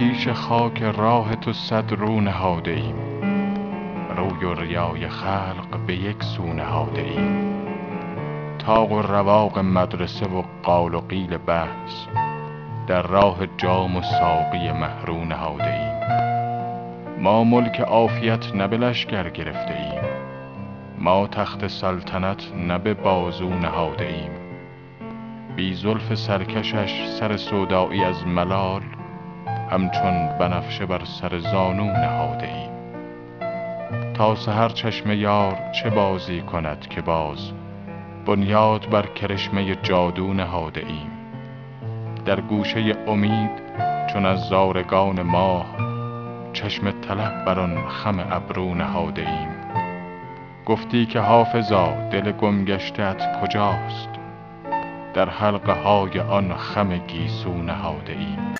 پیش خاک راه تو صد رو نهاده ایم. روی و ریای خلق به یک سو نهاده ایم. طاق و رواق مدرسه و قال و قیل بحث در راه جام و ساقی مه رو نهاده ایم. ما ملک عافیت نه به لشکر گرفته ایم. ما تخت سلطنت نه به بازو نهاده ایم. بی زلف سرکشش سر سودایی از ملال همچون بنفشه بر سر زانو نهاده ایم تا سحر چشم یار چه بازی کند که باز بنیاد بر کرشمه جادو نهاده ایم. در گوشه امید چون از زارگان ماه چشم طلب بر آن خم ابرو نهاده ایم. گفتی که حافظا دل گم گشته ات کجاست؟ در حلقه های آن خم گیسو نهاده ایم.